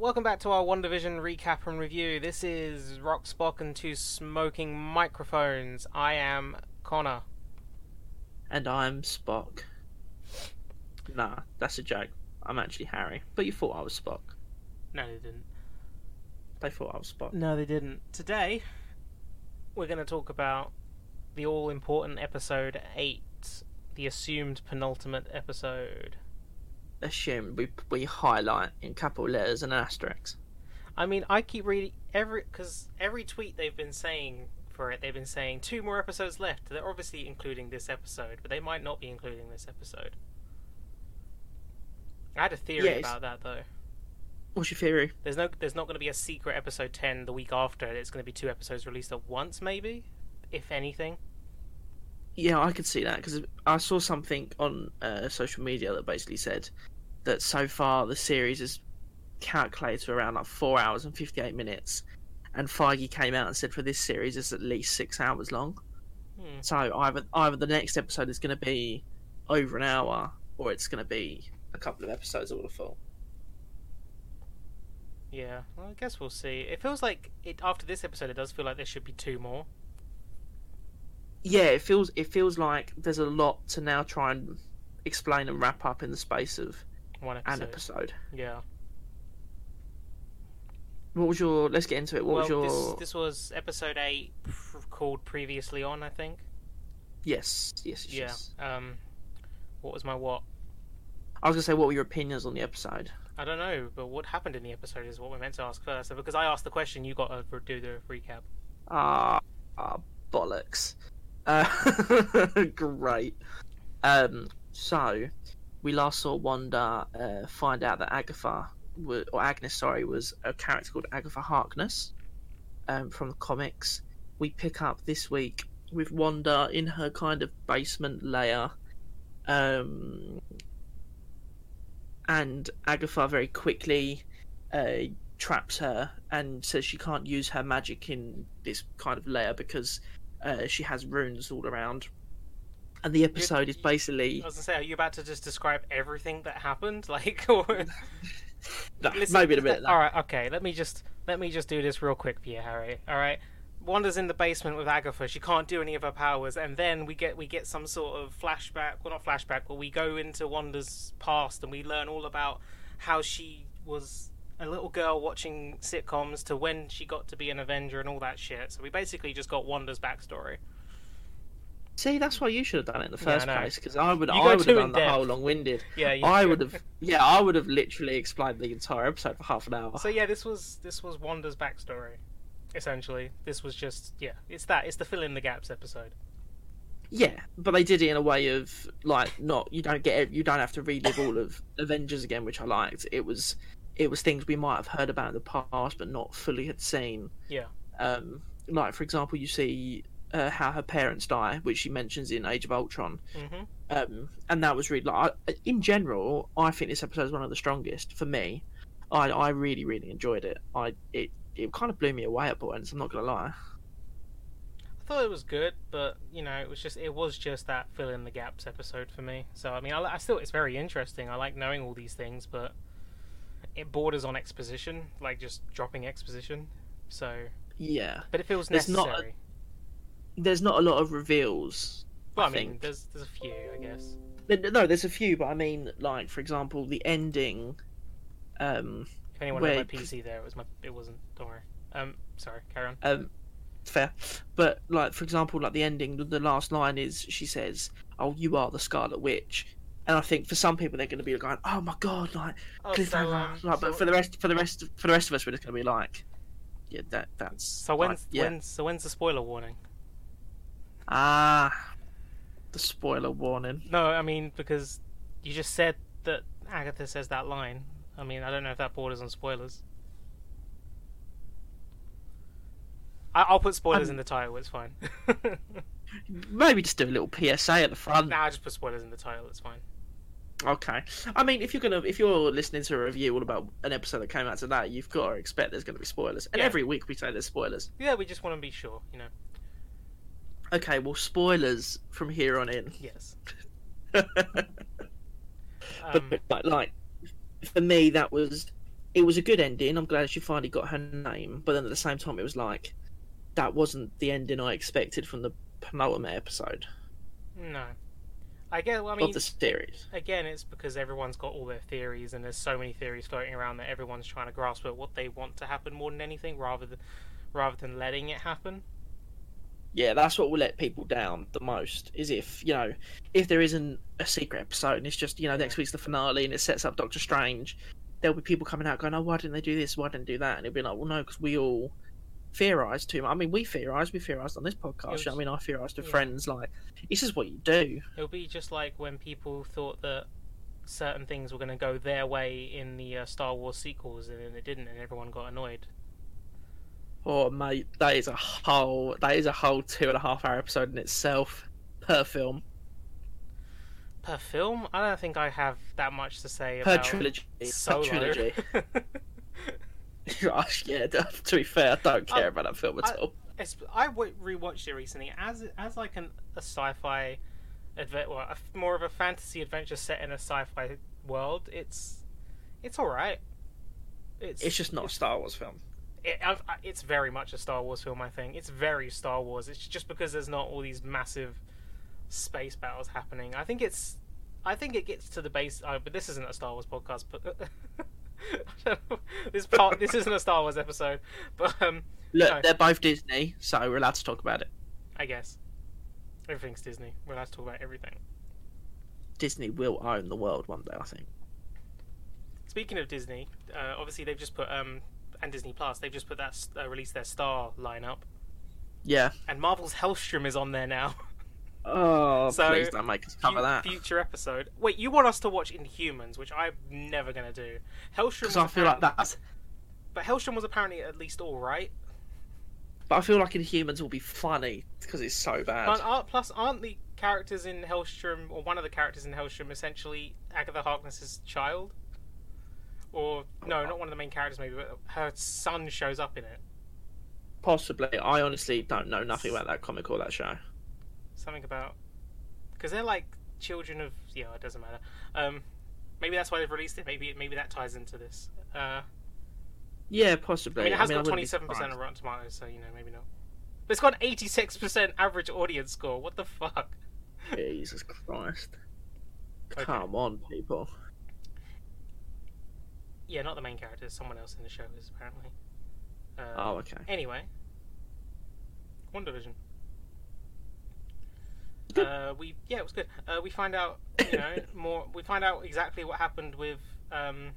welcome back to our WandaVision recap and review. This is Rock Spock and two smoking microphones. I am Connor. And I'm Spock. Nah, that's a joke. I'm actually Harry. But you thought I was Spock. No, they didn't. They thought I was Spock. No, they didn't. Today, we're going to talk about the all important episode 8, the assumed penultimate episode. Assume we we highlight in capital letters and asterisks. I mean, I keep reading every because every tweet they've been saying for it, they've been saying two more episodes left. They're obviously including this episode, but they might not be including this episode. I had a theory Yeah, about that though. What's your theory? There's no, there's not going to be a secret episode ten the week after. It's going to be two episodes released at once, maybe, if anything. Yeah, I could see that because I saw something on uh, social media that basically said that so far the series is calculated to around like four hours and fifty eight minutes, and Feige came out and said for this series it's at least six hours long. Hmm. So either either the next episode is going to be over an hour, or it's going to be a couple of episodes. Would have thought. Yeah, well, I guess we'll see. It feels like it after this episode, it does feel like there should be two more. Yeah, it feels it feels like there's a lot to now try and explain and wrap up in the space of One an episode. episode. Yeah. What was your? Let's get into it. What well, was your? this this was episode eight, pr- called previously on, I think. Yes, yes, yes. Yeah. yes. Um, what was my what? I was gonna say, what were your opinions on the episode? I don't know, but what happened in the episode is what we're meant to ask first. Because I asked the question, you got to do the recap. Ah, ah bollocks. Uh, great. Um, so we last saw Wanda uh, find out that Agatha, or Agnes, sorry, was a character called Agatha Harkness um, from the comics. We pick up this week with Wanda in her kind of basement lair. Um, and Agatha very quickly uh, traps her and says she can't use her magic in this kind of layer because uh, she has runes all around. And the episode is basically I was gonna say, are you about to just describe everything that happened? Like, or... no, Listen, maybe a bit. All right, okay. Let me just let me just do this real quick for you, Harry. All right. Wanda's in the basement with Agatha. She can't do any of her powers, and then we get we get some sort of flashback. Well, not flashback, but we go into Wanda's past, and we learn all about how she was a little girl watching sitcoms to when she got to be an Avenger and all that shit. So we basically just got Wanda's backstory. See, that's why you should have done it in the Yeah, I first know. place because I would You I would have done the whole long-winded. Yeah, you, I would have, yeah, I would have literally explained the entire episode for half an hour. So yeah, this was this was Wanda's backstory. Essentially, this was just yeah, it's that it's the fill in the gaps episode. Yeah, but they did it in a way of like not you don't get you don't have to relive all of Avengers again, which I liked. It was it was things we might have heard about in the past but not fully had seen. Yeah. Um, like for example, you see uh, how her parents die, which she mentions in Age of Ultron, hmm um, and that was really like I, in general. I think this episode is one of the strongest for me. I I really really enjoyed it. I it it kind of blew me away at points. I'm not gonna lie. I thought it was good, but you know, it was just it was just that fill in the gaps episode for me. So I mean, I, I still it's very interesting. I like knowing all these things, but it borders on exposition, like just dropping exposition. So, Yeah, but it feels There's not a- necessary. There's not a lot of reveals. well, I, I mean, think. there's there's a few, I guess. No, there's a few, but I mean, like for example, the ending. Um, If anyone had my PC there, it was my it wasn't. Don't worry. Um, sorry, carry on. um, fair, but like for example, like the ending, the- last line is she says, "Oh, you are the Scarlet Witch," and I think for some people they're going to be going, "Oh my god!" Like, Oh, so, um, like, but for the rest, for the rest, for the rest of us, we're just going to be like, "Yeah, that that's." So like, yeah. when's so when's the spoiler warning? Ah, the spoiler warning. No, I mean because you just said that Agatha says that line. I mean, I don't know if that borders on spoilers. I- I'll put spoilers Um, in the title. It's fine. Maybe just do a little PSA at the front. nah, just put spoilers in the title. It's fine. Okay. I mean, if you're gonna, if you're listening to a review all about an episode that came out today, you've got to expect there's going to be spoilers. And Yeah. every week we say there's spoilers. Yeah, we just want to be sure, you know. Okay, well, spoilers from here on in. Yes. but Um, like, like, for me, that was it was a good ending. I'm glad she finally got her name, but then at the same time, it was like that wasn't the ending I expected from the penultimate episode No. I get. Well, I mean, of the series. again, it's because everyone's got all their theories, and there's so many theories floating around that everyone's trying to grasp at what they want to happen more than anything, rather than rather than letting it happen. Yeah, that's what will let people down the most. Is if you know, if there isn't a secret episode and it's just you know next week's the finale and it sets up Doctor Strange, there'll be people coming out going, "Oh, why didn't they do this? Why didn't they do that?" And it'll be like, "Well, no, because we all theorized too much. I mean, we theorized. We theorized on this podcast. was- I mean, I theorized with yeah. friends. Like, this is what you do. It'll be just like when people thought that certain things were going to go their way in the uh, Star Wars sequels, and then it didn't, and everyone got annoyed. Oh, mate, that is a whole that is a whole two and a half hour episode in itself per film, Per film, I don't think I have that much to say per about trilogy, Solo. per trilogy. yeah, to be fair, I don't care I- about that film at I- all. I rewatched it recently as as like an, a sci-fi, adve- well, a more of a fantasy adventure set in a sci-fi world. It's it's all right. It's It's just not a Star Wars film. It, I've- it's very much a Star Wars film. I think it's very Star Wars. It's just because there's not all these massive space battles happening. I think it's I think it gets to the base. Uh, but this isn't a Star Wars podcast. But I don't know. this part this isn't a Star Wars episode. But um, Look, No. they're both Disney, so we're allowed to talk about it. I guess everything's Disney. We're allowed to talk about everything. Disney will own the world one day, I think. Speaking of Disney, uh, obviously they've just put um and Disney Plus. They've just put that uh, released their Star lineup, Yeah. and Marvel's Helstrom is on there now. Oh, So, please don't make us cover Fu- that. future episode. Wait, you want us to watch Inhumans, which I'm never gonna do. Helstrom, Because I feel like that's. but Helstrom was apparently at least all right. But I feel like Inhumans will be funny because it's so bad. But aren't, plus, aren't the characters in Helstrom, or one of the characters in Helstrom, essentially Agatha Harkness's child? Or no, not one of the main characters, maybe, but her son shows up in it. Possibly. I honestly don't know nothing about that comic or that show. Something about because they're like children of yeah, it doesn't matter. Um, maybe that's why they've released it. Maybe maybe that ties into this. Uh, Yeah, possibly. I mean, it has I got twenty seven percent of Rotten Tomatoes, so you know maybe not. But it's got an eighty six percent average audience score. What the fuck? Jesus Christ. Okay. Come on, people. Yeah, not the main character. Someone else in the show is apparently. Uh, Oh, okay. Anyway, WandaVision. Uh, we yeah, it was good. Uh, we find out you know more. We find out exactly what happened with um,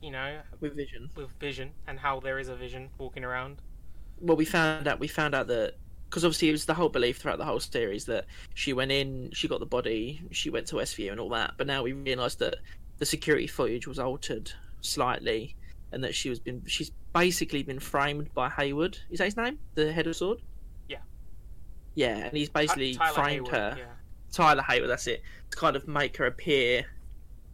you know, With Vision. with Vision and how there is a Vision walking around. Well, we found out. We found out that because obviously it was the whole belief throughout the whole series that she went in, she got the body, she went to Westview and all that. But now we realise that the security footage was altered slightly, and that she was been she's basically been framed by Hayward. Is that his name? The head of sword. Yeah. Yeah, and he's basically Tyler framed Hayward, her. Yeah. Tyler Hayward, that's it, to kind of make her appear.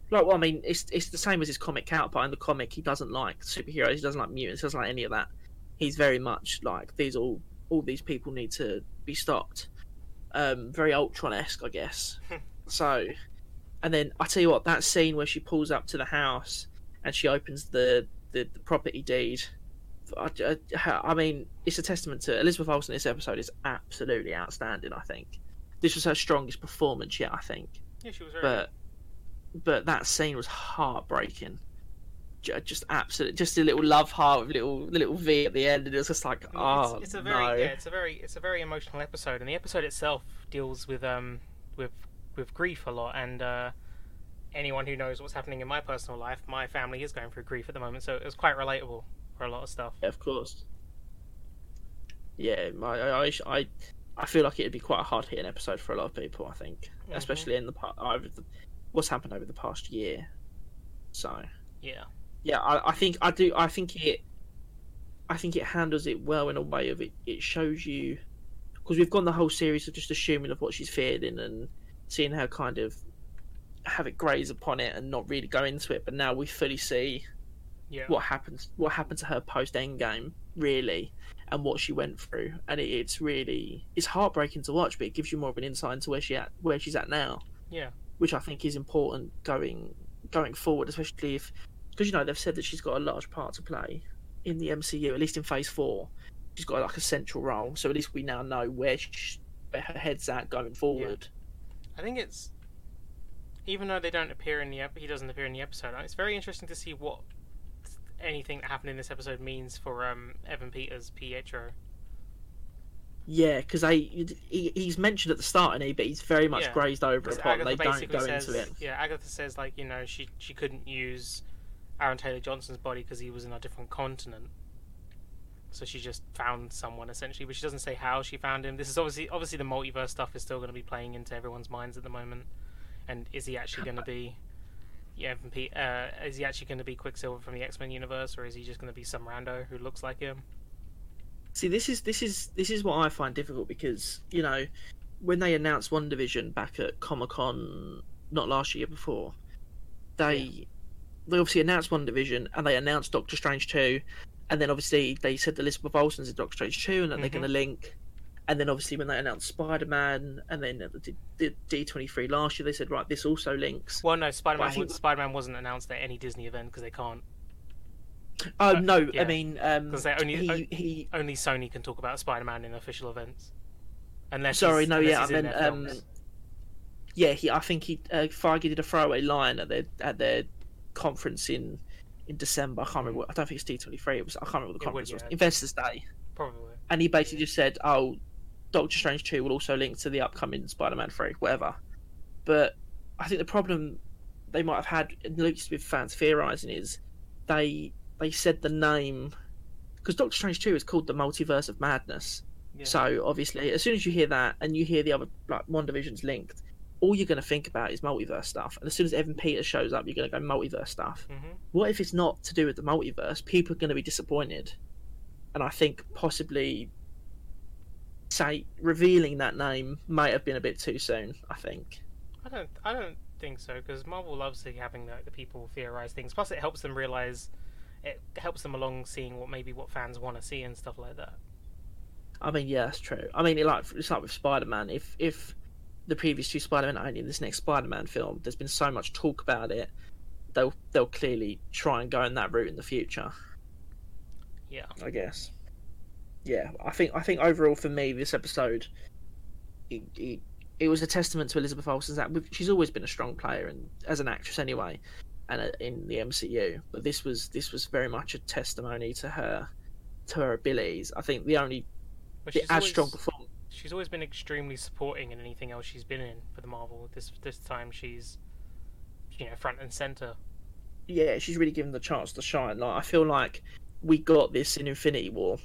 Like, well, I mean, it's it's the same as his comic counterpart. In the comic, he doesn't like superheroes. He doesn't like mutants. He doesn't like any of that. He's very much like these all all these people need to be stopped. Um, very Ultron esque, I guess. so, and then I tell you what, that scene where she pulls up to the house and she opens the the, the property deed. I, I, I mean, it's a testament to Elizabeth Olsen. This episode is absolutely outstanding. I think this was her strongest performance yet. I think Yeah, she was very. but but that scene was heartbreaking. Just absolute, just a little love heart with a little little V at the end, and it was just like, oh it's, it's a very no. yeah, it's a very it's a very emotional episode, and the episode itself deals with um with with grief a lot, and uh, anyone who knows what's happening in my personal life, my family is going through grief at the moment, so it was quite relatable for a lot of stuff. Yeah, of course. Yeah, I, I, I, I feel like it'd be quite a hard hitting episode for a lot of people. I think, Mhm. especially in the part over the, what's happened over the past year. So Yeah, yeah, I, I think I do. I think it. I think it handles it well in a way of it. It shows you because we've gone the whole series of just assuming of what she's feeling and seeing her kind of have it graze upon it and not really go into it. But now we fully see yeah, what happens, what happened to her post Endgame, really, and what she went through. And it, it's really it's heartbreaking to watch, but it gives you more of an insight into where she at, where she's at now yeah, which I think is important going going forward, especially if because you know they've said that she's got a large part to play in the MCU, at least in Phase Four. She's got like a central role, so at least we now know where she, where her head's at going forward. I think it's even though they don't appear in the ep- he doesn't appear in the episode. It's very interesting to see what anything that happened in this episode means for um, Evan Peters, Pietro. Yeah, because they he, he's mentioned at the start, and he but he's very much Yeah, grazed over upon. Agatha They don't go says, into it. yeah, Agatha says like you know she she couldn't use Aaron Taylor Johnson's body because he was in a different continent. So she just found someone essentially, but she doesn't say how she found him. This is obviously obviously the multiverse stuff is still going to be playing into everyone's minds at the moment. And is he actually going to be, yeah, uh, is he actually going to be Quicksilver from the X Men universe, or is he just going to be some rando who looks like him? See, this is this is this is what I find difficult because you know when they announced WandaVision back at Comic Con, not last year before, they they obviously announced WandaVision and they announced Doctor Strange two, and then obviously they said that Elizabeth Olsen's in Doctor Strange two, and that they're Mhm. going to link. And then obviously when they announced Spider Man, and then the D twenty three last year, they said right, this also links. Well, no, Spider Man think- Spider Man wasn't announced at any Disney event because they can't. Oh no, yeah. I mean, because they only- he, he Only Sony can talk about Spider Man in official events. Unless Sorry, no, unless yeah, I meant, um, yeah, he. I think he uh, Feige did a throwaway line at their at their conference in in December. I can't remember. What, I don't think it's D twenty three. It was. I can't remember what the conference was. yeah. Investors Day, probably. and he basically just said, "Oh, Doctor Strange two will also link to the upcoming Spider Man three, whatever." But I think the problem they might have had, at least with fans theorizing, is they they said the name because Doctor Strange two is called the Multiverse of Madness. Yeah. So obviously, as soon as you hear that and you hear the other like WandaVision's linked, all you're going to think about is multiverse stuff. And as soon as Evan Peters shows up, you're going to go multiverse stuff. hmm What if it's not to do with the multiverse? People are going to be disappointed, and I think possibly say revealing that name might have been a bit too soon. I think. I don't. I don't think so because Marvel loves having the, the people theorize things. Plus, it helps them realize. It helps them along seeing what maybe what fans want to see and stuff like that. I mean, yeah, that's true. I mean, it like it's like with Spider Man. If if the previous two Spider Man only in this next Spider Man film, there's been so much talk about it. They'll they'll clearly try and go in that route in the future. Yeah. I guess. Yeah, I think I think overall for me this episode, it, it, it was a testament to Elizabeth Olsen's that She's always been a strong player and as an actress anyway, and uh, in the MCU. But this was this was very much a testimony to her to her abilities. I think the only the as always, strong performance. She's always been extremely supporting in anything else she's been in for the Marvel. This this time she's, you know, front and center. Yeah, she's really given the chance to shine. Like I feel like we got this in Infinity War,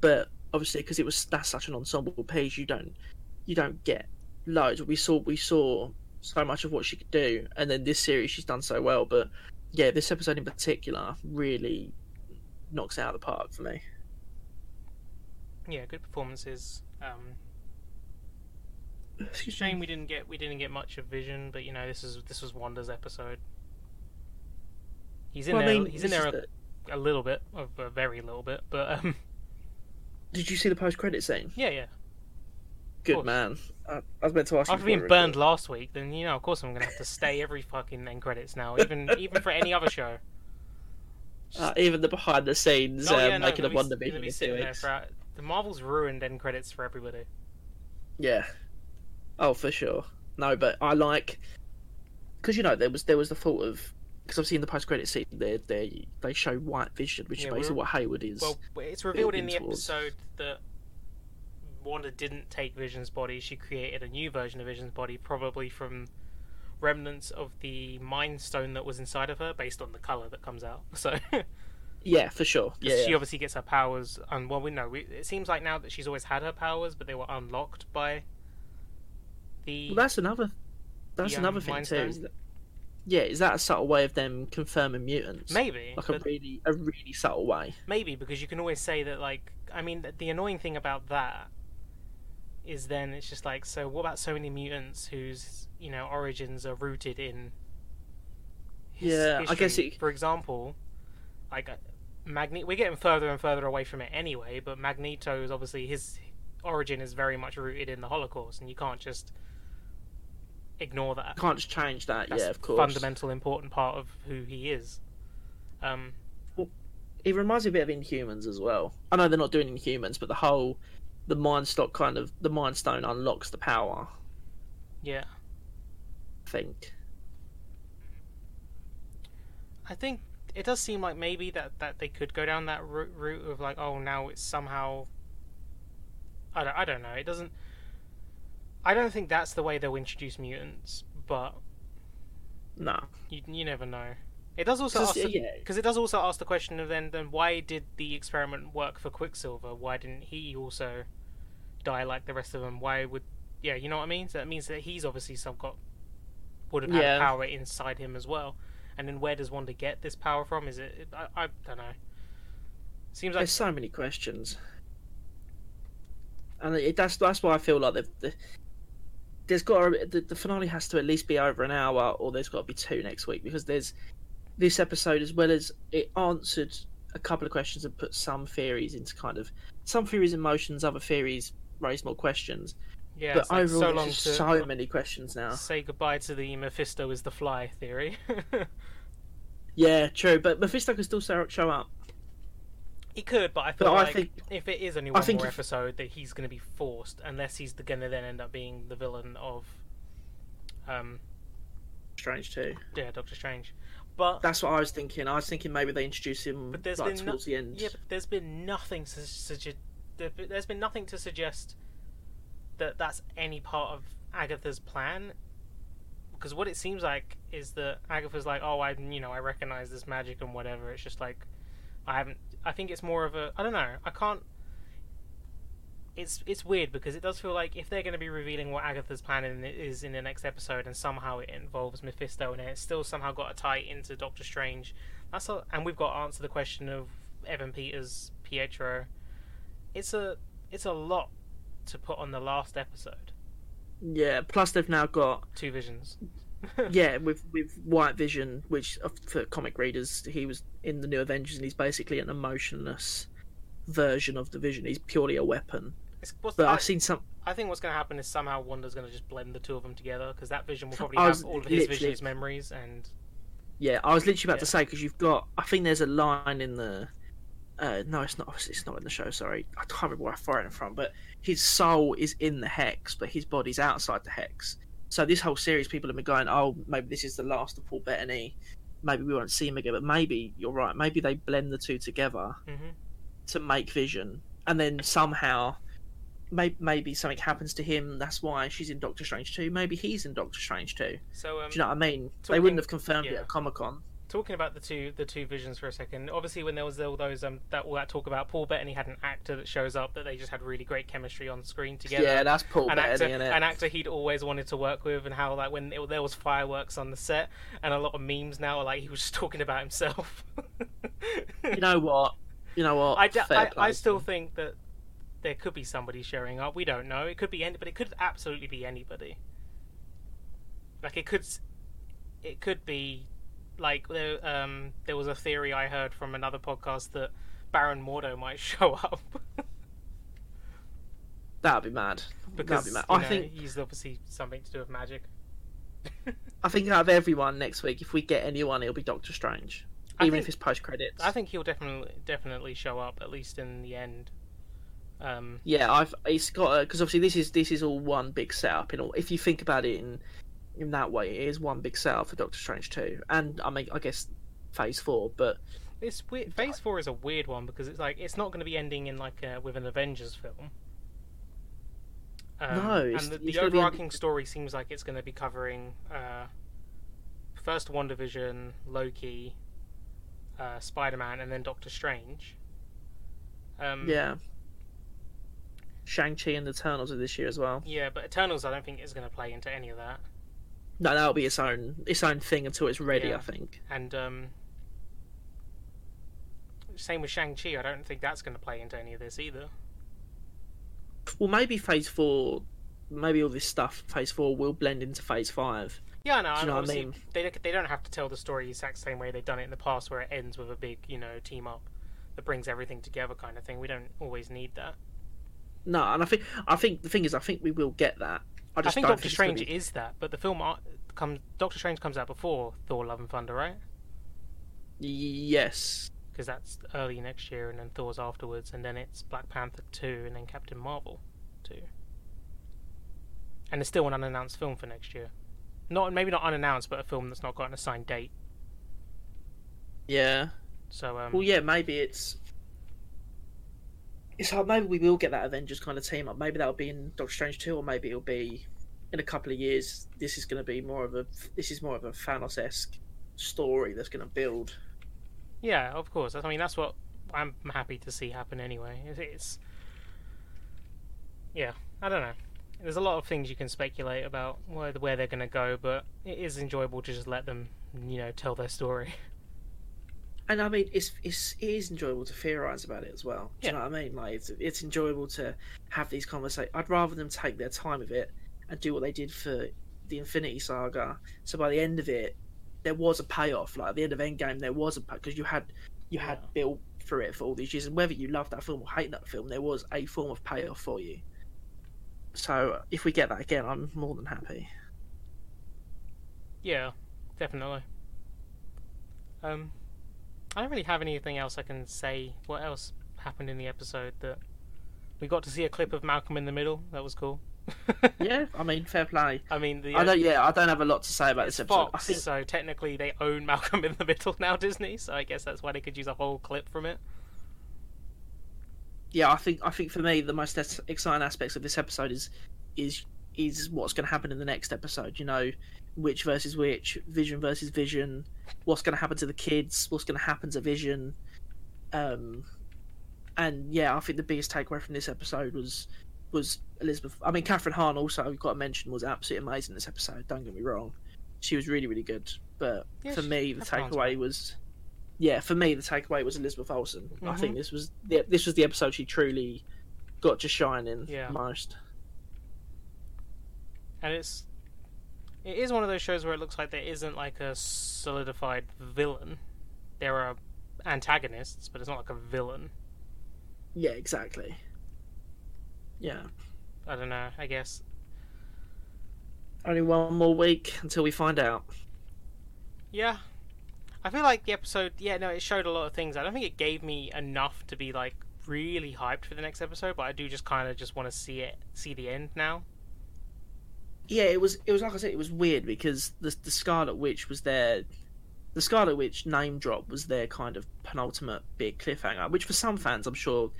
but obviously because it was that's such an ensemble piece, you don't you don't get loads. We saw we saw so much of what she could do, and then this series she's done so well. But yeah, this episode in particular really knocks it out of the park for me. Yeah, good performances. Um, shame we didn't get we didn't get much of Vision, but you know this is this was Wanda's episode. He's in Well, I there. mean, he's in there a, a little bit, of a very little bit, but um, Did you see the post credit scene? yeah, yeah. Good man. I, I was meant to ask. After being burned last week, then you know, of course, I'm gonna have to stay every fucking end credits now, even even for any other show. Uh, even the behind the scenes Oh, yeah, no, making a be- one be sitting there for- The Marvel's ruined end credits for everybody. Yeah. Oh, for sure. No, but I like because you know there was there was the thought of because obviously in the post credit scene they they they show White Vision, which Yeah, is basically what Hayward is. Well, it's revealed in the towards. episode that Wanda didn't take Vision's body. She created a new version of Vision's body, probably from remnants of the Mind Stone that was inside of her, based on the color that comes out. So, yeah, for sure. Yeah, she yeah. obviously gets her powers. And well, we know we, it seems like now that she's always had her powers, but they were unlocked by the. Well, that's another. That's the, another thing too. Is that, yeah, is that a subtle way of them confirming mutants? Maybe, Like a really a really subtle way. maybe because you can always say that. Like, I mean, the, the annoying thing about that is then it's just like, so what about so many mutants whose you know origins are rooted in? his Yeah, I guess it- For example, like uh, uh, Magne- we're getting further and further away from it anyway. But Magneto is obviously his origin is very much rooted in the Holocaust, and you can't just ignore that. Can't just change that. That's yeah, of course. fundamental important part of who he is. Um, well, It reminds me a bit of Inhumans as well. I know they're not doing Inhumans, but the whole the Mind Stock kind of the Mind Stone unlocks the power. yeah, I think. I think it does seem like maybe that, that they could go down that route, route of like, oh, now it's somehow. I don't, I don't know. It doesn't. I don't think that's the way they'll introduce mutants, but No. you you never know. It does also the, yeah. because it does also ask the question of then then why did the experiment work for Quicksilver? Why didn't he also die like the rest of them? Why would yeah, you know what I mean? So that means that he's obviously some got would have had Yeah. power inside him as well. And then where does Wanda get this power from? Is it I, I don't know. Seems like There's so many questions, and it, that's that's why I feel like the there's got to, the, the finale has to at least be over an hour, or there's got to be two next week because there's this episode as well as it answered a couple of questions and put some theories into kind of some theories in motions, other theories raised more questions. Yeah, but like overall, so long just to so many questions now. say goodbye to the Mephisto is the fly theory. Yeah, true, but Mephisto could still show show up. He could, but I feel But I like think- if it is only I one think more if- episode, that he's going to be forced, unless he's going to then end up being the villain of, um, Strange too. yeah, Doctor Strange. But That's what I was thinking. I was thinking maybe they introduce him but there's like been no- towards the end. yeah, but there's been nothing to suggest. There's been nothing to suggest that that's any part of Agatha's plan. Because what it seems like is that Agatha's like, oh, I, you know, I recognize this magic and whatever. It's just like, I haven't. I think it's more of a. I don't know. I can't. It's it's weird because it does feel like if they're going to be revealing what Agatha's plan is in the next episode, and somehow it involves Mephisto, and it's still somehow got a tie into Doctor Strange. That's a, and we've got to answer the question of Evan Peters, Pietro. It's a it's a lot to put on the last episode. Yeah, plus they've now got Two visions. yeah with with White Vision, which uh, for comic readers he was in the New Avengers and he's basically an emotionless version of the Vision. He's purely a weapon. But I, I've seen some. I think what's going to happen is somehow Wanda's going to just blend the two of them together because that Vision will probably I have all of his Vision's memories and Yeah, I was literally about Yeah. to say because you've got. I think there's a line in the. Uh, no, it's not. It's not in the show. Sorry, I can't remember where I fired it from. But his soul is in the hex, but his body's outside the hex. So this whole series, people have been going, "Oh, maybe this is the last of Paul Bettany. Maybe we won't see him again." But maybe you're right. Maybe they blend the two together Mhm. to make Vision, and then somehow, maybe, maybe something happens to him. That's why she's in Doctor Strange too. Maybe he's in Doctor Strange too. so um, Do you know what I mean? they wouldn't have confirmed it at Comic Con. Talking about the two the two visions for a second. Obviously, when there was all those um that all that talk about Paul Bettany had an actor that shows up that they just had really great chemistry on screen together. Yeah, that's Paul an actor, Bettany, innit? an actor he'd always wanted to work with, and how like when it, there was fireworks on the set, and a lot of memes now are like he was just talking about himself. you know what? You know what? I, d- Fair I, play I still think that there could be somebody showing up. We don't know. It could be any, but it could absolutely be anybody. Like it could, it could be, like there. Um, there was a theory I heard from another podcast that Baron Mordo might show up that'd be mad. because that'd be mad. I know, think he's obviously something to do with magic. I think out of everyone next week, if we get anyone, it'll be Doctor Strange, I even think- if it's post credits. I think he'll definitely definitely show up at least in the end. Um, Yeah, I've it's got because obviously this is this is all one big setup. In all, if you think about it in in that way, it is one big setup for Doctor Strange too, and I mean I guess Phase Four, but It's weird. Phase Four is a weird one because it's like it's not going to be ending in like uh, with an Avengers film. Um, No, it's- and the, the overarching story seems like it's going to be covering uh, first WandaVision, Loki, uh, Spider Man, and then Doctor Strange. Um, yeah, Shang Chi and the Eternals are this year as well. yeah, but Eternals, I don't think is going to play into any of that. No, that'll be its own its own thing until it's ready. Yeah. I think. And um, same with Shang Chi, I don't think that's going to play into any of this either. Well, maybe Phase Four, maybe all this stuff Phase Four will blend into Phase Five. Yeah, no, Do you know what I mean? they they don't have to tell the story the exact same way they've done it in the past, where it ends with a big you know team up that brings everything together kind of thing. We don't always need that. No, and I think I think the thing is I think we will get that. I I, think Doctor Strange be- is that, but the film comes Doctor Strange comes out before Thor: Love and Thunder, right? Yes. because that's early next year, and then Thor's afterwards, and then it's Black Panther two, and then Captain Marvel two. And there's still an unannounced film for next year. Not maybe not unannounced, but a film that's not got an assigned date. Yeah. So um, Well, yeah, maybe it's. It's hard. Maybe we will get that Avengers kind of team up. Maybe that'll be in Doctor Strange two, or maybe it'll be in a couple of years. This is going to be more of a. This is more of a Thanos esque story that's going to build. Yeah, of course. I mean, that's what I'm happy to see happen anyway. It's, yeah, I don't know. There's a lot of things you can speculate about where where they're going to go, but it is enjoyable to just let them, you know, tell their story. And I mean, it's it's it is enjoyable to theorize about it as well. Do you know what I mean? Like, it's, it's enjoyable to have these conversations. I'd rather them take their time with it and do what they did for the Infinity Saga. So by the end of it, there was a payoff. Like at the end of Endgame, there was a because you had you had Yeah. built through it for all these years, and whether you love that film or hate that film, there was a form of payoff for you. So if we get that again, I'm more than happy. Yeah, definitely. Um, I don't really have anything else I can say. What else happened in the episode that we got to see a clip of Malcolm in the Middle? That was cool. Yeah, I mean, fair play. I mean, the I don't. Yeah, I don't have a lot to say about this episode. Fox, so technically they own Malcolm in the Middle now, Disney. So I guess that's why they could use a whole clip from it. yeah, I think I think for me the most exciting aspects of this episode is is is what's going to happen in the next episode. You know, which versus which, Vision versus Vision, what's going to happen to the kids, what's going to happen to Vision, um, and yeah, I think the biggest takeaway from this episode was was Elizabeth. I mean, Kathryn Hahn also we've got to mention was absolutely amazing in this episode. Don't get me wrong, she was really really good. But Yeah, for me, the takeaway was. Yeah, for me, the takeaway was Elizabeth Olsen. I Mhm. think this was the, this was the episode she truly got to shine in Yeah. most. and it's it is one of those shows where it looks like there isn't like a solidified villain. There are antagonists, but it's not like a villain. Yeah, exactly. Yeah. I don't know. I guess Only one more week until we find out. yeah. I feel like the episode, yeah, no, it showed a lot of things. I don't think it gave me enough to be like really hyped for the next episode, but I do just kind of just want to see it, see the end now. Yeah, it was. It was like I said. It was weird because the the Scarlet Witch was their, the Scarlet Witch name drop was their kind of penultimate big cliffhanger. Which for some fans, I'm sure,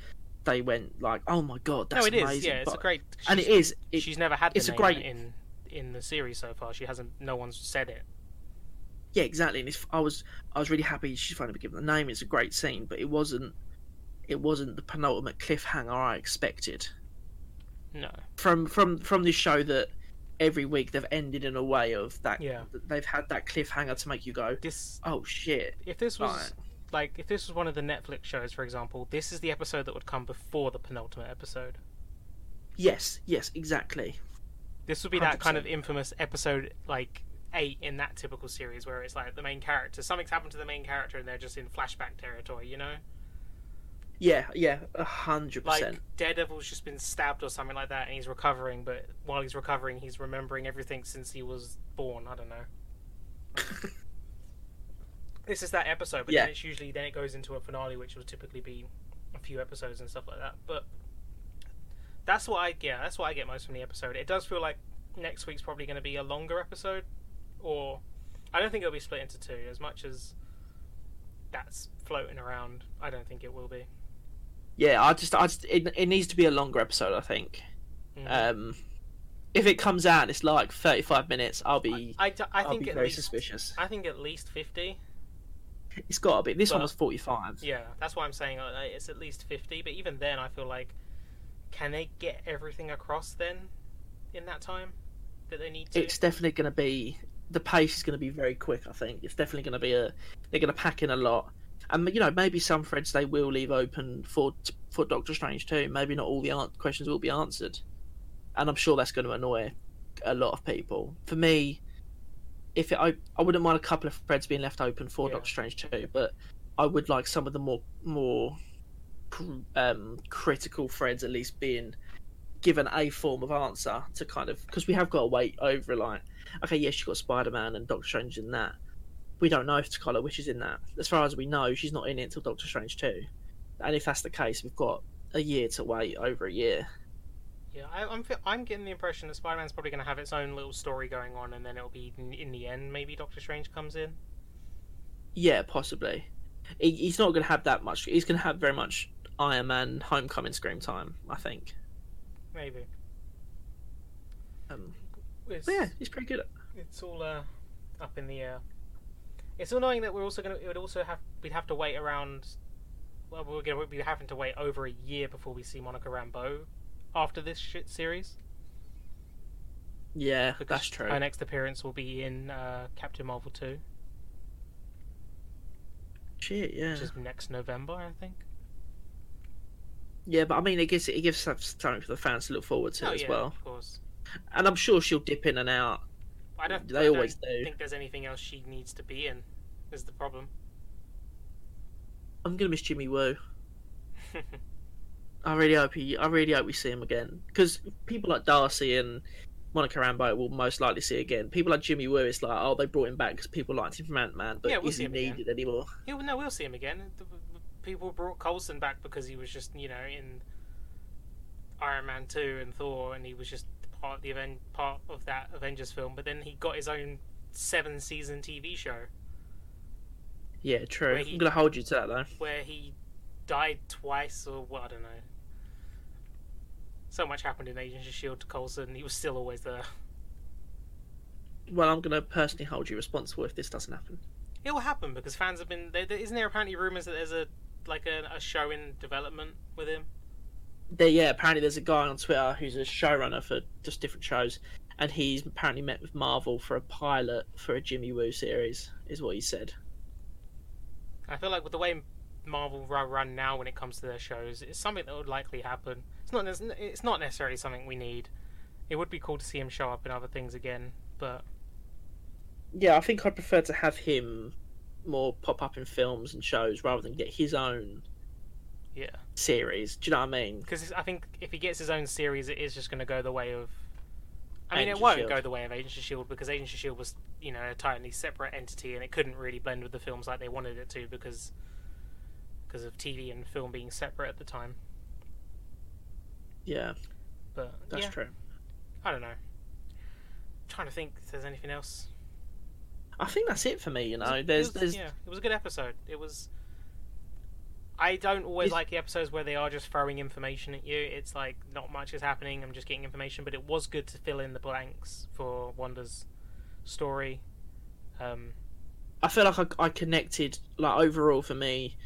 they went like, "Oh my god, that's no, it is. amazing!" Yeah, it's a great. and it she's- It, she's never had the it's a great- in in the series so far. She hasn't. No one's said it. yeah, exactly. And it's, I was I was really happy she's finally been given the name. It's a great scene, but it wasn't. It wasn't the penultimate cliffhanger I expected. No. from from from this show that every week they've ended in a way of that Yeah. they've had that cliffhanger to make you go This oh shit if this was Right. like if this was one of the Netflix shows, for example, this is the episode that would come before the penultimate episode. yes yes exactly This would be that kind of infamous episode like eight in that typical series where it's like the main character something's happened to the main character and they're just in flashback territory, you know? Yeah yeah a hundred percent. Like Daredevil's just been stabbed or something like that and he's recovering, but while he's recovering he's remembering everything since he was born, I don't know. This is that episode, but Yeah. then it's usually then it goes into a finale, which will typically be a few episodes and stuff like that. But that's what I yeah, that's what I get most from the episode. It does feel like next week's probably going to be a longer episode, or I don't think it'll be split into two. As much as that's floating around, I don't think it will be. Yeah i just i just it, it needs to be a longer episode i think Mhm. um if it comes out and it's like 35 minutes i'll be I, I, I think be very least suspicious I think at least fifty. it's got to be this one was 45 Yeah, that's why I'm saying uh, it's at least 50. But even then, I feel like can they get everything across then in that time that they need to? it's definitely going to be the pace is going to be very quick i think it's definitely going to be a they're going to pack in a lot and you know maybe some threads they will leave open for for doctor strange too. Maybe not all the an- questions will be answered. And i'm sure that's going to annoy a lot of people. For me if it, I, I wouldn't mind a couple of threads being left open for Yeah. doctor strange too but i would like some of the more more um, critical threads at least being given a form of answer to kind of because we have got to wait over like okay yes you've got spider-man and doctor strange in that we don't know if Scarlet Witch is in that. As far as we know, she's not in it until Doctor Strange two. And if that's the case, we've got a year to wait, over a year. Yeah, I, I'm I'm getting the impression that Spider-Man's probably going to have its own little story going on, and then it'll be in, in the end maybe Doctor Strange comes in. Yeah, possibly. He, he's not going to have that much. He's going to have very much Iron Man Homecoming screen time, I think. Maybe. Um, It's, yeah, he's pretty good. At, it's all uh, up in the air. It's annoying that we're also gonna. It would also have. We'd have to wait around. Well, we're gonna be having to wait over a year before we see Monica Rambeau after this shit series. yeah, Because that's true. Her next appearance will be in uh, Captain Marvel two, Shit, yeah. which is next November, I think. Yeah, but I mean, it gives it gives something for the fans to look forward to oh as yeah, well. of course. And I'm sure she'll dip in and out. I don't. They I don't always do. think there's anything else she needs to be in. Is the problem. I'm gonna miss Jimmy Woo. I really hope he. I really hope we see him again because people like Darcy and Monica Rambeau will most likely see again. People like Jimmy Woo, it's like, oh, they brought him back because people liked him from Ant Man, but Yeah, we'll is see he him again. needed anymore? Yeah, well, no, we'll see him again. People brought Coulson back because he was just, you know, in Iron Man two and Thor, and he was just part of the event, part of that Avengers film. But then he got his own seven season TV show Yeah, true. He- I'm gonna hold you to that though. where he died twice, or well, I don't know. So much happened in Agents of Shield to Coulson. He was still always there. Well, I'm gonna personally hold you responsible if this doesn't happen. It will happen because fans have been. There, there, isn't there apparently rumors that there's a like a, a show in development with him? There, yeah, apparently there's a guy on Twitter who's a showrunner for just different shows, and he's apparently met with Marvel for a pilot for a Jimmy Woo series, is what he said. I feel like with the way Marvel run now when it comes to their shows, it's something that would likely happen. It's not. It's not necessarily something we need. It would be cool to see him show up in other things again, but Yeah, I think I'd prefer to have him more pop up in films and shows rather than get his own yeah, series. Do you know what I mean? because I think if he gets his own series, it is just going to go the way of. I mean, Agents it won't S.H.I.E.L.D.. go the way of Agents of Shield because Agents of Shield was, you know, a tightly separate entity, and it couldn't really blend with the films like they wanted it to because because of TV and film being separate at the time. Yeah, But that's yeah, true. I don't know. trying to think if there's anything else. I think that's it for me. You It know, it there's was- there's yeah, it was a good episode. It was. I don't always Is- like the episodes where they are just throwing information at you. It's like not much is happening. I'm just getting information, but it was good to fill in the blanks for Wanda's story. Um, I feel like I, I connected like overall for me.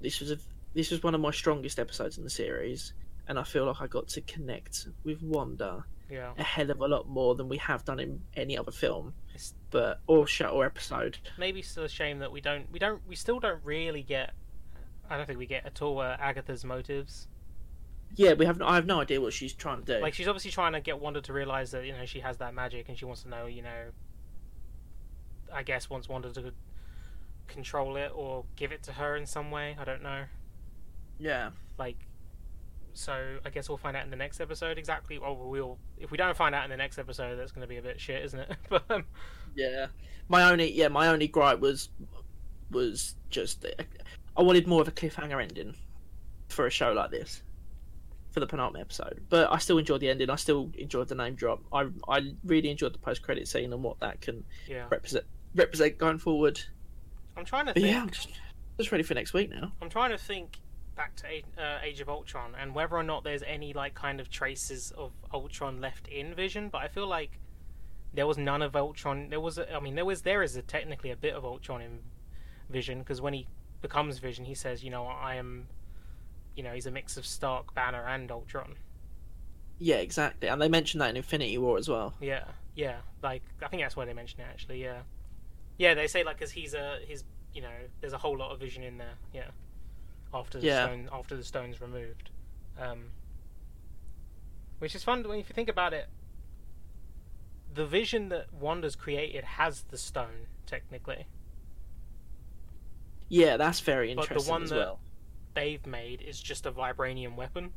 This was a this was one of my strongest episodes in the series, and I feel like I got to connect with Wanda yeah, a hell of a lot more than we have done in any other film, It's- but or show or episode. maybe still a shame that we don't. We don't. We still don't really get. I don't think we get at all uh, Agatha's motives. Yeah, we have. I have no idea what she's trying to do. Like she's obviously trying to get Wanda to realize that you know she has that magic, and she wants to know, you know. I guess wants Wanda to control it or give it to her in some way. I don't know. yeah, Like, so I guess we'll find out in the next episode exactly. Well, we'll if we don't find out in the next episode, that's going to be a bit shit, isn't it? but um, yeah. My only yeah, my only gripe was was just I wanted more of a cliffhanger ending for a show like this for the penultimate episode. But I still enjoyed the ending. I still enjoyed the name drop. I I really enjoyed the post credit scene and what that can yeah, represent represent going forward. I'm trying to But think. yeah, I'm just, just ready for next week now. I'm trying to think back to uh, Age of Ultron and whether or not there's any like kind of traces of Ultron left in Vision, but I feel like there was none of Ultron. There was, a, I mean, there was there is a, technically a bit of Ultron in Vision because when he becomes Vision, he says, you know, I am, you know, he's a mix of Stark, Banner, and Ultron. Yeah, exactly. And they mentioned that in Infinity War as well. Yeah, yeah. Like I think that's where they mention it actually. Yeah, yeah. They say like because he's a his, you know, there's a whole lot of Vision in there. Yeah, after the Yeah. stone after the stone's removed, um, which is fun when if you think about it. The Vision that Wanda's created has the stone technically. Yeah, that's very But the interesting one as that- well. They've made is just a vibranium weapon.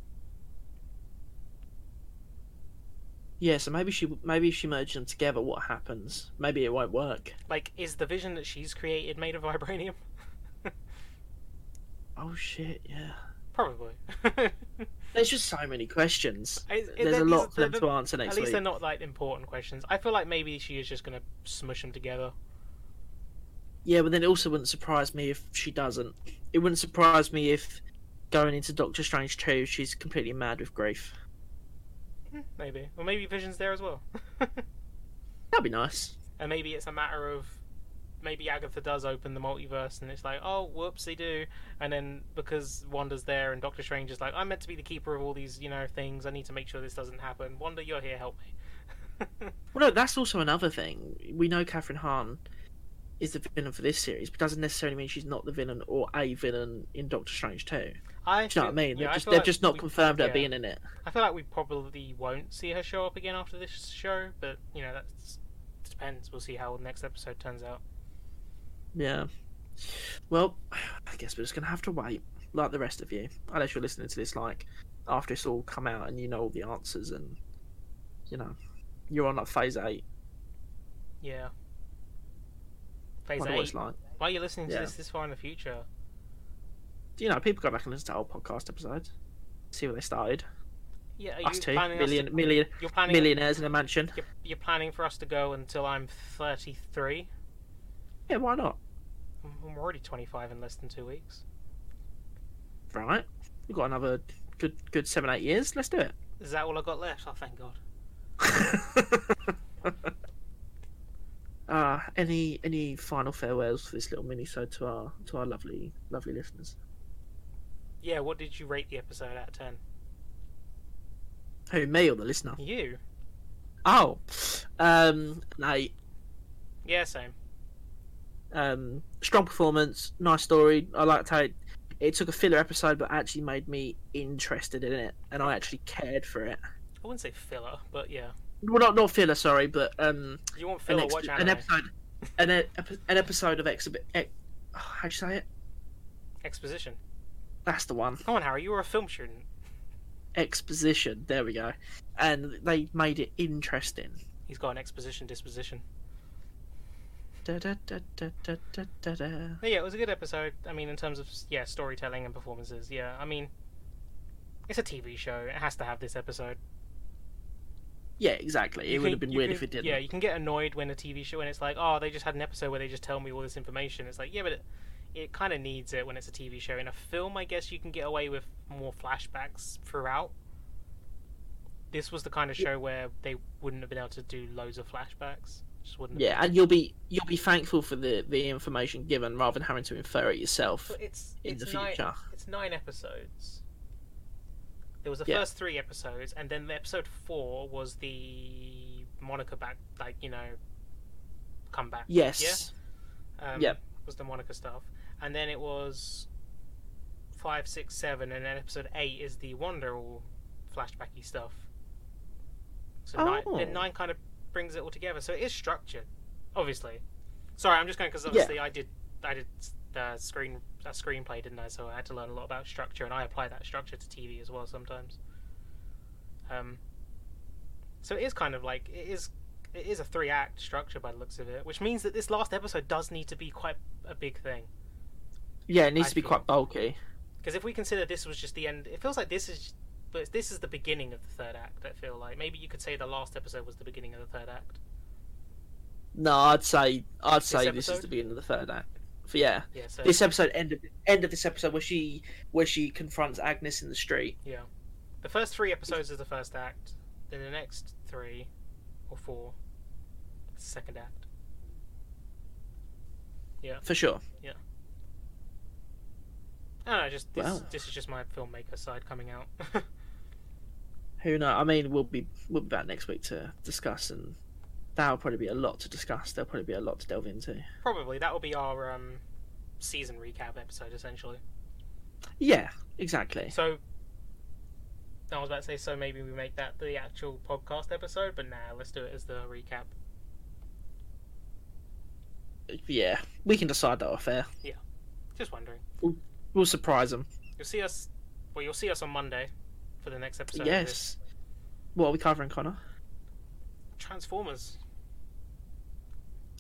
Yeah, so maybe she maybe if she merges them together, what happens? Maybe it won't work. Like, is the vision that she's created made of vibranium? Oh shit! Yeah. Probably. There's just so many questions. I- it- There's a lot for them to answer next week. At least week. they're not like important questions. I feel like maybe she is just gonna smush them together. Yeah, but then it also wouldn't surprise me if she doesn't. It wouldn't surprise me if going into Doctor Strange 2, she's completely mad with grief. Hmm, Maybe, or maybe Vision's there as well. That'd be nice. and maybe it's a matter of maybe Agatha does open the multiverse, and it's like, oh, whoops, they do. And then because Wanda's there and Doctor Strange is like, I'm meant to be the keeper of all these, you know, things. I need to make sure this doesn't happen. Wanda, you're here, help me. Well, no, that's also another thing. We know Kathryn Hahn is the villain for this series, but doesn't necessarily mean she's not the villain or a villain in Doctor Strange 2. Do you I know what I mean? yeah, they've I just, they've like just not we- confirmed her being in it. I feel like we probably won't see her show up again after this show, but you know, that depends. We'll see how the next episode turns out. Yeah. Well, I guess we're just going to have to wait, like the rest of you. Unless you're listening to this, like, after it's all come out and you know all the answers and, you know, you're on, like, phase 8. Yeah. What eight. like. Why are you listening to Yeah. this this far in the future? Do you know, people go back and listen to old podcast episodes, see where they started. Yeah, are Us two, planning us million, to- million, You're planning. millionaires in a mansion. You're, you're planning for us to go until I'm 33. Yeah, why not? I'm already 25 in less than two weeks. Right. We've got another good, good seven, eight years. Let's do it. Is that all I got left? Oh, thank God. uh, any any final farewells for this little mini to our to our lovely lovely listeners? Yeah, what did you rate the episode out of 10? Who me or the listener? You? Oh, um, eight. Yeah, same. Um, strong performance, nice story. I liked how it, it took a filler episode, but actually made me interested in it, and I actually cared for it. I wouldn't say filler, but yeah. Well, not not filler, sorry, but um, You want an, ex- watch an episode, an, e- an episode of exhibit. Ex- oh, how'd you say it? Exposition. That's the one. Come on, Harry. You were a film student. Exposition. There we go. And they made it interesting. He's got an exposition disposition. Da, da, da, da, da, da, da, da. But yeah, it was a good episode. I mean, in terms of yeah, storytelling and performances. Yeah, I mean, it's a TV show. It has to have this episode. Yeah, exactly. It You would have been weird can- if it didn't. Yeah, you can get annoyed when a TV show when it's like, oh, they just had an episode where they just tell me all this information. It's like, yeah, but it, it kind of needs it when it's a TV show. In a film, I guess you can get away with more flashbacks throughout. This was the kind of show where they wouldn't have been able to do loads of flashbacks. Just wouldn't. Yeah, and you'll be you'll be thankful for the the information given rather than having to infer it yourself But it's in it's the nine, future. it's nine episodes. There was the Yeah. first three episodes, and then the episode four was the Monica back, like you know, comeback. Yes. Um, Yep. Was the Monica stuff, and then it was five, six, seven, and then episode eight is the Wanda all flashbacky stuff. So nine, Oh. then nine kind of brings it all together. So it is structured, obviously. Sorry, I'm just going because obviously I did I did the screen a screenplay, didn't I? So I had to learn a lot about structure, and I apply that structure to TV as well sometimes. Um. So it is kind of like it is it is a three act structure by the looks of it, which means that this last episode does need to be quite a big thing. Yeah, it needs I to be feel- quite bulky. Because if we consider this was just the end, it feels like this is, but this is the beginning of the third act. I feel like maybe you could say the last episode was the beginning of the third act. No, I'd say I'd say this is the beginning of the third act. Yeah, Yeah. So this episode end of end of this episode where she where she confronts Agnes in the street. yeah, the first three episodes is the first act. Then the next three or four, the second act. Yeah. For sure. Yeah. I don't know. Just this, this is just my filmmaker side coming out. Who knows? I mean, we'll be we'll be back next week to discuss, and that'll probably be a lot to discuss. There'll probably be a lot to delve into. Probably that will be our um, season recap episode essentially. Yeah, exactly. So I was about to say, so maybe we make that the actual podcast episode, but nah, let's do it as the recap. Yeah, we can decide that off air. Just wondering. We'll surprise them. You'll see us. Well, you'll see us on Monday for the next episode. Yes. What are we covering, Connor? Transformers.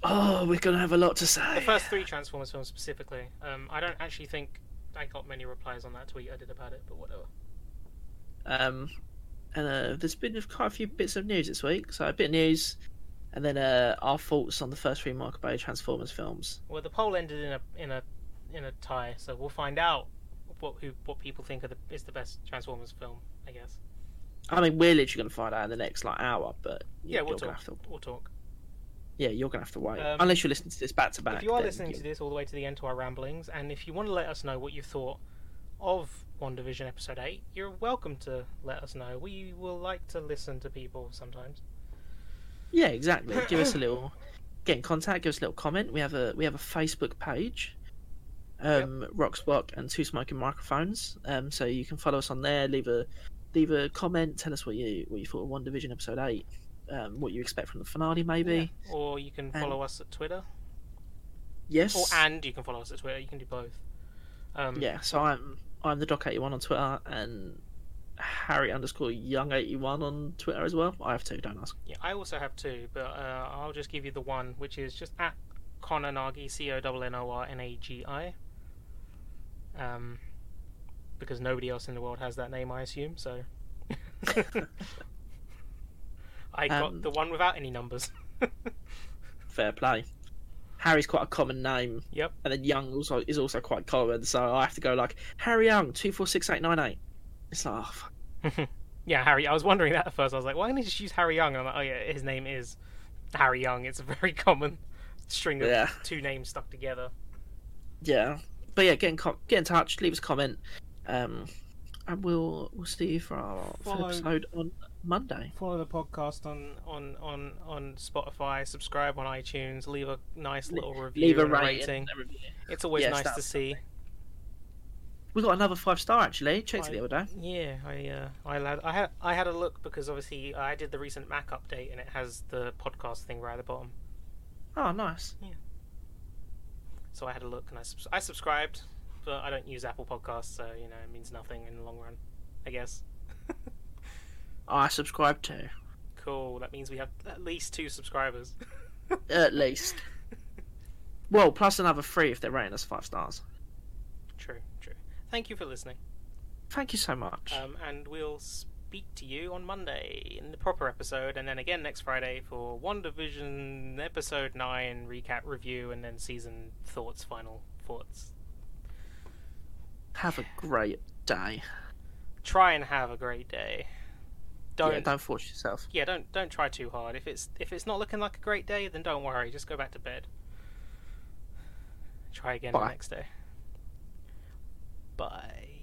Oh, we're gonna have a lot to say. The first three Transformers films specifically. Um, I don't actually think I got many replies on that tweet I did about it, but whatever. Um, and uh, there's been quite a few bits of news this week. So a bit of news, and then uh, our thoughts on the first three Michael Bay Transformers films. Well, the poll ended in a in a in a tie, so we'll find out what who what people think of the, is the best Transformers film. I guess. I mean, we're literally gonna find out in the next like hour, but Yeah, we'll talk. to. We'll talk. Yeah, you're gonna have to wait Um, unless you're listening to this back to back. if you are listening you- to this all the way to the end to our ramblings, and if you want to let us know what you thought of WandaVision episode eight, you're welcome to let us know. We will like to listen to people sometimes. Yeah, exactly. Give us a little, get in contact. Give us a little comment. We have a we have a Facebook page, um, Rockspock and Two Smoking Microphones. Um, so you can follow us on there. Leave a leave a comment. Tell us what you what you thought of WandaVision episode eight. Um, what you expect from the finale, maybe. Yeah. Or you can follow us at Twitter, Yes. or and you can follow us at Twitter. You can do both. Um, yeah. So I'm I'm the Doc eighty one on Twitter and Harry underscore Young eighty one on Twitter as well. I have two. Don't ask. Yeah, I also have two, but uh, I'll just give you the one, which is just at Kononagi, C O N N O R N A G I. Um, because nobody else in the world has that name, I assume. So, I got Um, the one without any numbers. Fair play. Harry's quite a common name. Yep. And then Young also is also quite common, so I have to go like Harry Young two four six eight nine eight. It's like oh, fuck. yeah, Harry. I was wondering that at first. I was like, why didn't he just use Harry Young? And I'm like, oh yeah, his name is Harry Young. It's a very common string of Yeah. two names stuck together. yeah. But yeah, get in co- get in touch, leave us a comment, um, and we'll we'll see you for our Follow- episode on Monday. follow the podcast on on on on Spotify, subscribe on iTunes, leave a nice little review, Leave a rating. rating. a review. It's always nice to see. We got another five star actually. Checked it the other day. Yeah, I uh, I had I had I had a look because obviously I did the recent Mac update and it has the podcast thing right at the bottom. Oh, nice. Yeah. So I had a look and I subs- I subscribed, but I don't use Apple Podcasts, so you know it means nothing in the long run, I guess. I subscribe to Cool. That means we have at least two subscribers. at least. Well, plus another three if they're rating us five stars. true, true. Thank you for listening. Thank you so much. Um, and we'll speak to you on Monday in the proper episode, and then again next Friday for WandaVision episode nine recap review, and then season thoughts, final thoughts. Have a great day. Try and have a great day. Don't Yeah, don't force yourself. yeah, don't don't try too hard. If it's if it's not looking like a great day, then don't worry. Just go back to bed. Try again the next day. Bye.